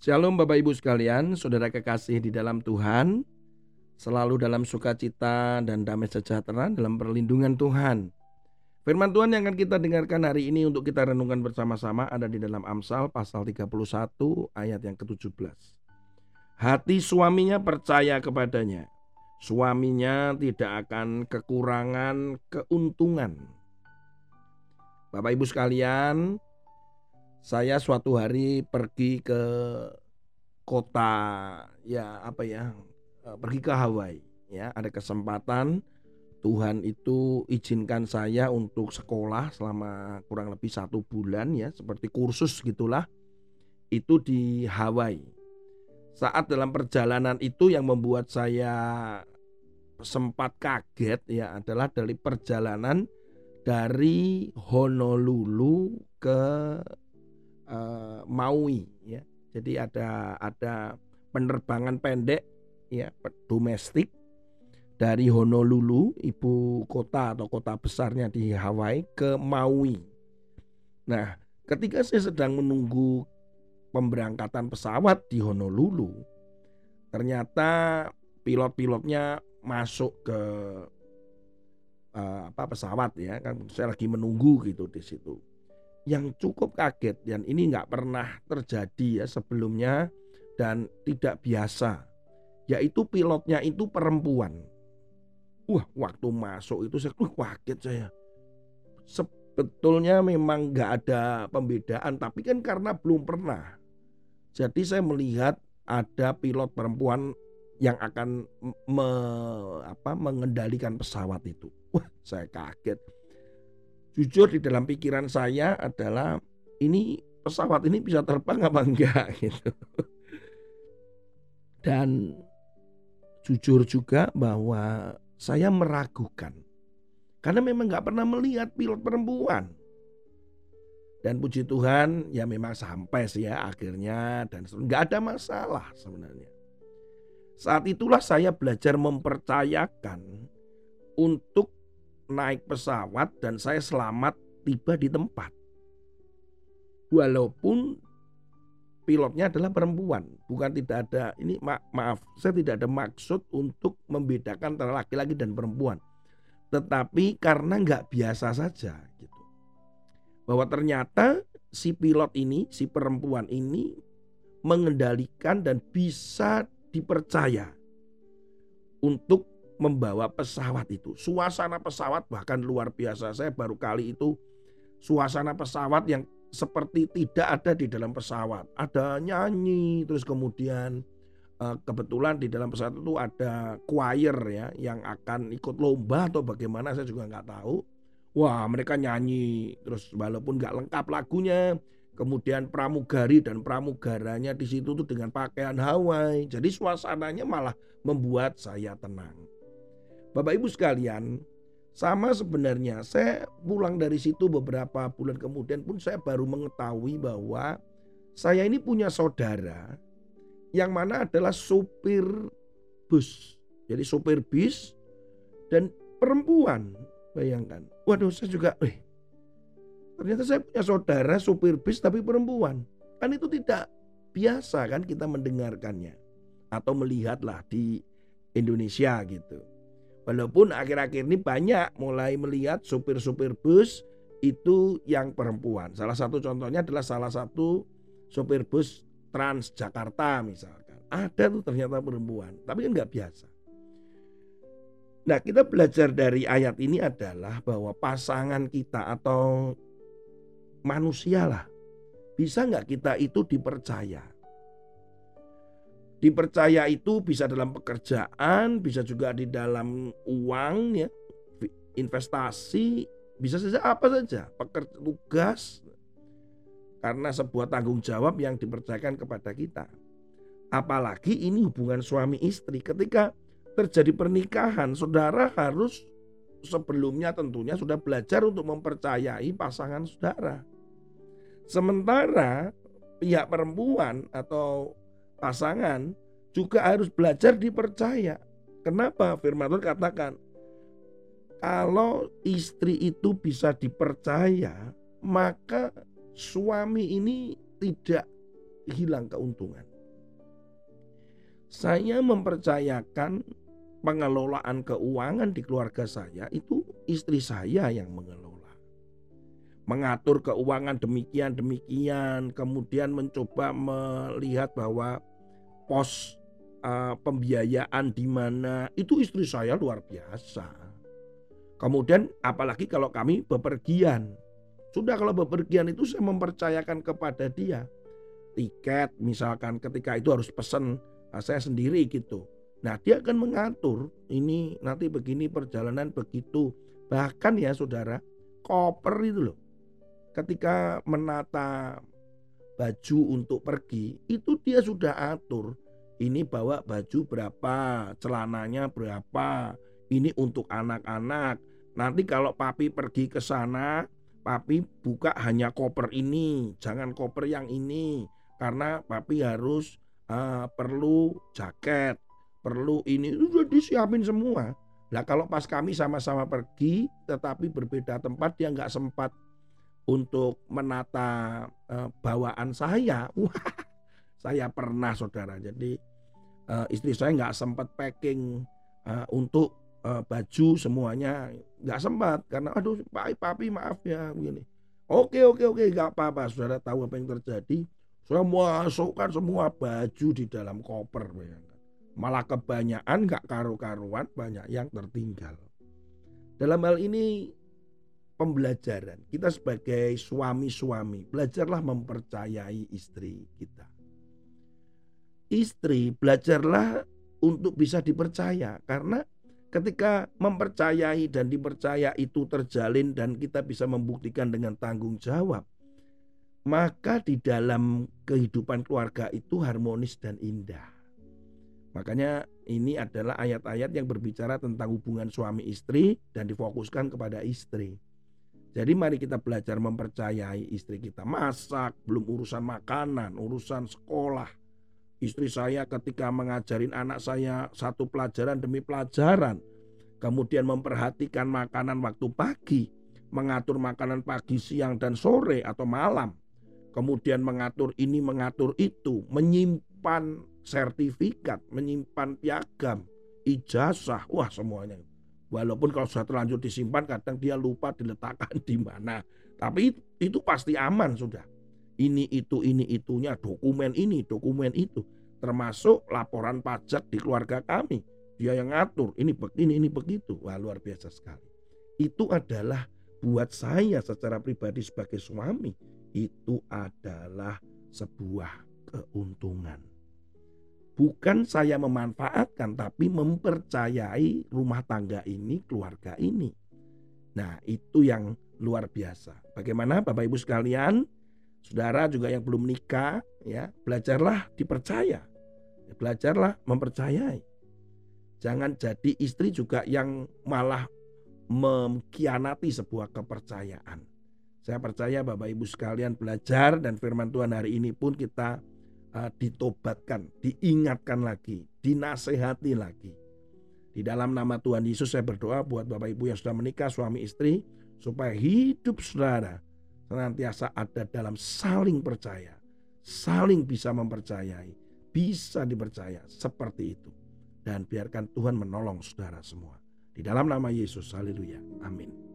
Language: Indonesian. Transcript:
Shalom Bapak Ibu sekalian, saudara kekasih di dalam Tuhan, selalu dalam sukacita dan damai sejahtera dalam perlindungan Tuhan. Firman Tuhan yang akan kita dengarkan hari ini untuk kita renungkan bersama-sama ada di dalam Amsal pasal 31 ayat yang ke-17. Hati suaminya percaya kepadanya, suaminya tidak akan kekurangan keuntungan. Bapak Ibu sekalian, saya suatu hari pergi ke kota ya apa ya eh, pergi ke Hawaii ya. Ada kesempatan Tuhan itu izinkan saya untuk sekolah selama kurang lebih satu bulan ya seperti kursus gitulah itu di Hawaii. Saat dalam perjalanan itu yang membuat saya sempat kaget ya adalah dari perjalanan dari Honolulu ke Maui ya. Jadi ada ada penerbangan pendek ya domestik dari Honolulu ibu kota atau kota besarnya di Hawaii ke Maui. Nah, ketika saya sedang menunggu pemberangkatan pesawat di Honolulu, ternyata pilot-pilotnya masuk ke uh, apa pesawat ya kan saya lagi menunggu gitu di situ yang cukup kaget dan ini nggak pernah terjadi ya sebelumnya dan tidak biasa yaitu pilotnya itu perempuan. Wah waktu masuk itu saya wah, kaget saya. Sebetulnya memang nggak ada pembedaan tapi kan karena belum pernah. Jadi saya melihat ada pilot perempuan yang akan me, apa, mengendalikan pesawat itu. Wah saya kaget jujur di dalam pikiran saya adalah ini pesawat ini bisa terbang apa enggak gitu. Dan jujur juga bahwa saya meragukan karena memang nggak pernah melihat pilot perempuan. Dan puji Tuhan ya memang sampai sih ya akhirnya dan nggak ada masalah sebenarnya. Saat itulah saya belajar mempercayakan untuk naik pesawat dan saya selamat tiba di tempat. Walaupun pilotnya adalah perempuan, bukan tidak ada ini ma maaf, saya tidak ada maksud untuk membedakan antara laki-laki dan perempuan. Tetapi karena nggak biasa saja gitu. Bahwa ternyata si pilot ini, si perempuan ini mengendalikan dan bisa dipercaya untuk membawa pesawat itu. Suasana pesawat bahkan luar biasa. Saya baru kali itu suasana pesawat yang seperti tidak ada di dalam pesawat. Ada nyanyi, terus kemudian eh, kebetulan di dalam pesawat itu ada choir ya yang akan ikut lomba atau bagaimana saya juga nggak tahu. Wah mereka nyanyi terus walaupun nggak lengkap lagunya, kemudian pramugari dan pramugaranya di situ tuh dengan pakaian Hawaii. Jadi suasananya malah membuat saya tenang. Bapak Ibu sekalian, sama sebenarnya saya pulang dari situ beberapa bulan kemudian pun saya baru mengetahui bahwa saya ini punya saudara yang mana adalah supir bus. Jadi supir bis dan perempuan. Bayangkan. Waduh saya juga, eh, ternyata saya punya saudara supir bis tapi perempuan. Kan itu tidak biasa kan kita mendengarkannya. Atau melihatlah di Indonesia gitu. Walaupun akhir-akhir ini banyak mulai melihat supir-supir bus itu yang perempuan. Salah satu contohnya adalah salah satu supir bus Transjakarta misalkan. Ada tuh ternyata perempuan, tapi kan nggak biasa. Nah kita belajar dari ayat ini adalah bahwa pasangan kita atau manusia lah bisa nggak kita itu dipercaya Dipercaya itu bisa dalam pekerjaan, bisa juga di dalam uang ya, investasi, bisa saja apa saja, pekerja tugas karena sebuah tanggung jawab yang dipercayakan kepada kita. Apalagi ini hubungan suami istri ketika terjadi pernikahan, saudara harus sebelumnya tentunya sudah belajar untuk mempercayai pasangan saudara. Sementara pihak perempuan atau pasangan juga harus belajar dipercaya. Kenapa firman Tuhan katakan kalau istri itu bisa dipercaya, maka suami ini tidak hilang keuntungan. Saya mempercayakan pengelolaan keuangan di keluarga saya itu istri saya yang mengelola. Mengatur keuangan demikian-demikian, kemudian mencoba melihat bahwa pos uh, pembiayaan di mana itu istri saya luar biasa. Kemudian apalagi kalau kami bepergian. Sudah kalau bepergian itu saya mempercayakan kepada dia. Tiket misalkan ketika itu harus pesan uh, saya sendiri gitu Nah, dia akan mengatur ini nanti begini perjalanan begitu. Bahkan ya saudara, koper itu loh. Ketika menata baju untuk pergi, itu dia sudah atur. Ini bawa baju berapa, celananya berapa, ini untuk anak-anak. Nanti kalau papi pergi ke sana, papi buka hanya koper ini, jangan koper yang ini. Karena papi harus uh, perlu jaket, perlu ini sudah disiapin semua. Nah kalau pas kami sama-sama pergi tetapi berbeda tempat dia nggak sempat untuk menata uh, bawaan saya. Wah, saya pernah saudara. Jadi uh, istri saya nggak sempat packing uh, untuk uh, baju semuanya nggak sempat karena aduh papi papi maaf ya begini. Oke oke oke nggak apa-apa saudara tahu apa yang terjadi. Saya masukkan semua baju di dalam koper. Malah kebanyakan gak karu-karuan banyak yang tertinggal. Dalam hal ini pembelajaran. Kita sebagai suami-suami belajarlah mempercayai istri kita. Istri belajarlah untuk bisa dipercaya karena ketika mempercayai dan dipercaya itu terjalin dan kita bisa membuktikan dengan tanggung jawab maka di dalam kehidupan keluarga itu harmonis dan indah. Makanya ini adalah ayat-ayat yang berbicara tentang hubungan suami istri dan difokuskan kepada istri. Jadi mari kita belajar mempercayai istri kita. Masak, belum urusan makanan, urusan sekolah. Istri saya ketika mengajarin anak saya satu pelajaran demi pelajaran. Kemudian memperhatikan makanan waktu pagi. Mengatur makanan pagi, siang, dan sore atau malam. Kemudian mengatur ini, mengatur itu. Menyimpan sertifikat, menyimpan piagam, ijazah, wah semuanya. Walaupun kalau sudah terlanjur disimpan kadang dia lupa diletakkan di mana. Tapi itu, pasti aman sudah. Ini itu ini itunya dokumen ini dokumen itu termasuk laporan pajak di keluarga kami. Dia yang ngatur ini begini ini begitu. Wah luar biasa sekali. Itu adalah buat saya secara pribadi sebagai suami itu adalah sebuah keuntungan. Bukan saya memanfaatkan, tapi mempercayai rumah tangga ini, keluarga ini. Nah, itu yang luar biasa. Bagaimana Bapak Ibu sekalian, saudara juga yang belum nikah, ya, belajarlah dipercaya. Belajarlah mempercayai. Jangan jadi istri juga yang malah mengkhianati sebuah kepercayaan. Saya percaya Bapak Ibu sekalian belajar dan firman Tuhan hari ini pun kita uh, ditobatkan, diingatkan lagi, dinasehati lagi. Di dalam nama Tuhan Yesus saya berdoa buat Bapak Ibu yang sudah menikah suami istri supaya hidup saudara senantiasa ada dalam saling percaya, saling bisa mempercayai, bisa dipercaya seperti itu. Dan biarkan Tuhan menolong saudara semua. Di dalam nama Yesus, haleluya. Amin.